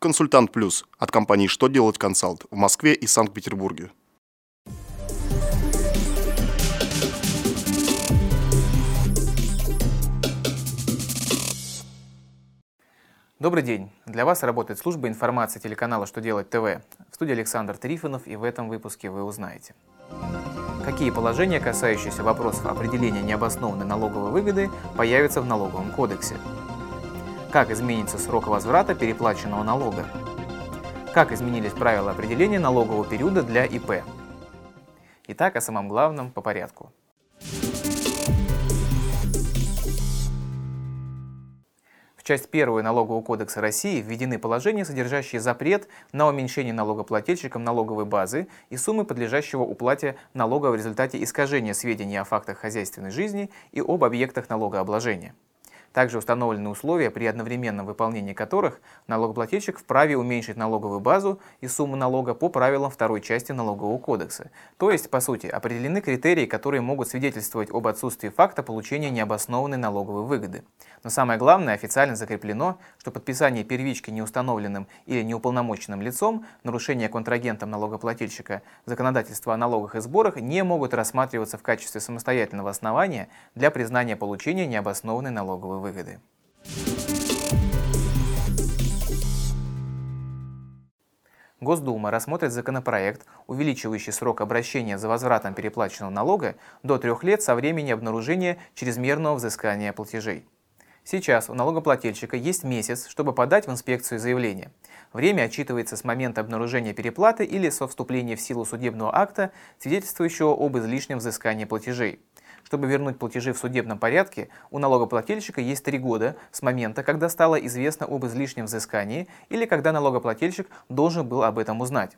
Консультант Плюс от компании «Что делать консалт» в Москве и Санкт-Петербурге. Добрый день! Для вас работает служба информации телеканала «Что делать ТВ». В студии Александр Трифонов и в этом выпуске вы узнаете. Какие положения, касающиеся вопросов определения необоснованной налоговой выгоды, появятся в налоговом кодексе? Как изменится срок возврата переплаченного налога? Как изменились правила определения налогового периода для ИП? Итак, о самом главном по порядку. часть 1 Налогового кодекса России введены положения, содержащие запрет на уменьшение налогоплательщикам налоговой базы и суммы подлежащего уплате налога в результате искажения сведений о фактах хозяйственной жизни и об объектах налогообложения. Также установлены условия, при одновременном выполнении которых налогоплательщик вправе уменьшить налоговую базу и сумму налога по правилам второй части Налогового кодекса. То есть, по сути, определены критерии, которые могут свидетельствовать об отсутствии факта получения необоснованной налоговой выгоды. Но самое главное, официально закреплено, что подписание первички неустановленным или неуполномоченным лицом, нарушение контрагентом налогоплательщика законодательства о налогах и сборах не могут рассматриваться в качестве самостоятельного основания для признания получения необоснованной налоговой выгоды. Госдума рассмотрит законопроект, увеличивающий срок обращения за возвратом переплаченного налога до трех лет со времени обнаружения чрезмерного взыскания платежей. Сейчас у налогоплательщика есть месяц, чтобы подать в инспекцию заявление. Время отчитывается с момента обнаружения переплаты или со вступления в силу судебного акта, свидетельствующего об излишнем взыскании платежей. Чтобы вернуть платежи в судебном порядке, у налогоплательщика есть три года с момента, когда стало известно об излишнем взыскании или когда налогоплательщик должен был об этом узнать.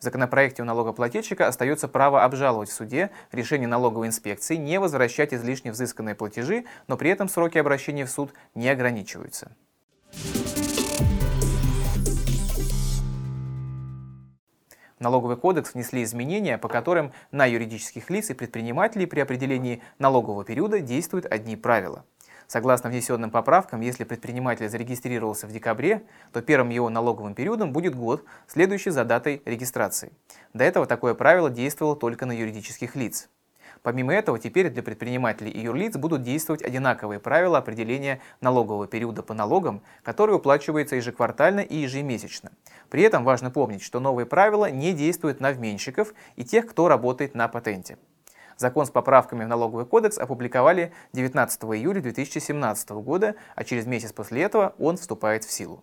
В законопроекте у налогоплательщика остается право обжаловать в суде решение налоговой инспекции, не возвращать излишне взысканные платежи, но при этом сроки обращения в суд не ограничиваются. Налоговый кодекс внесли изменения, по которым на юридических лиц и предпринимателей при определении налогового периода действуют одни правила – Согласно внесенным поправкам, если предприниматель зарегистрировался в декабре, то первым его налоговым периодом будет год, следующий за датой регистрации. До этого такое правило действовало только на юридических лиц. Помимо этого, теперь для предпринимателей и юрлиц будут действовать одинаковые правила определения налогового периода по налогам, который уплачивается ежеквартально и ежемесячно. При этом важно помнить, что новые правила не действуют на вменщиков и тех, кто работает на патенте. Закон с поправками в налоговый кодекс опубликовали 19 июля 2017 года, а через месяц после этого он вступает в силу.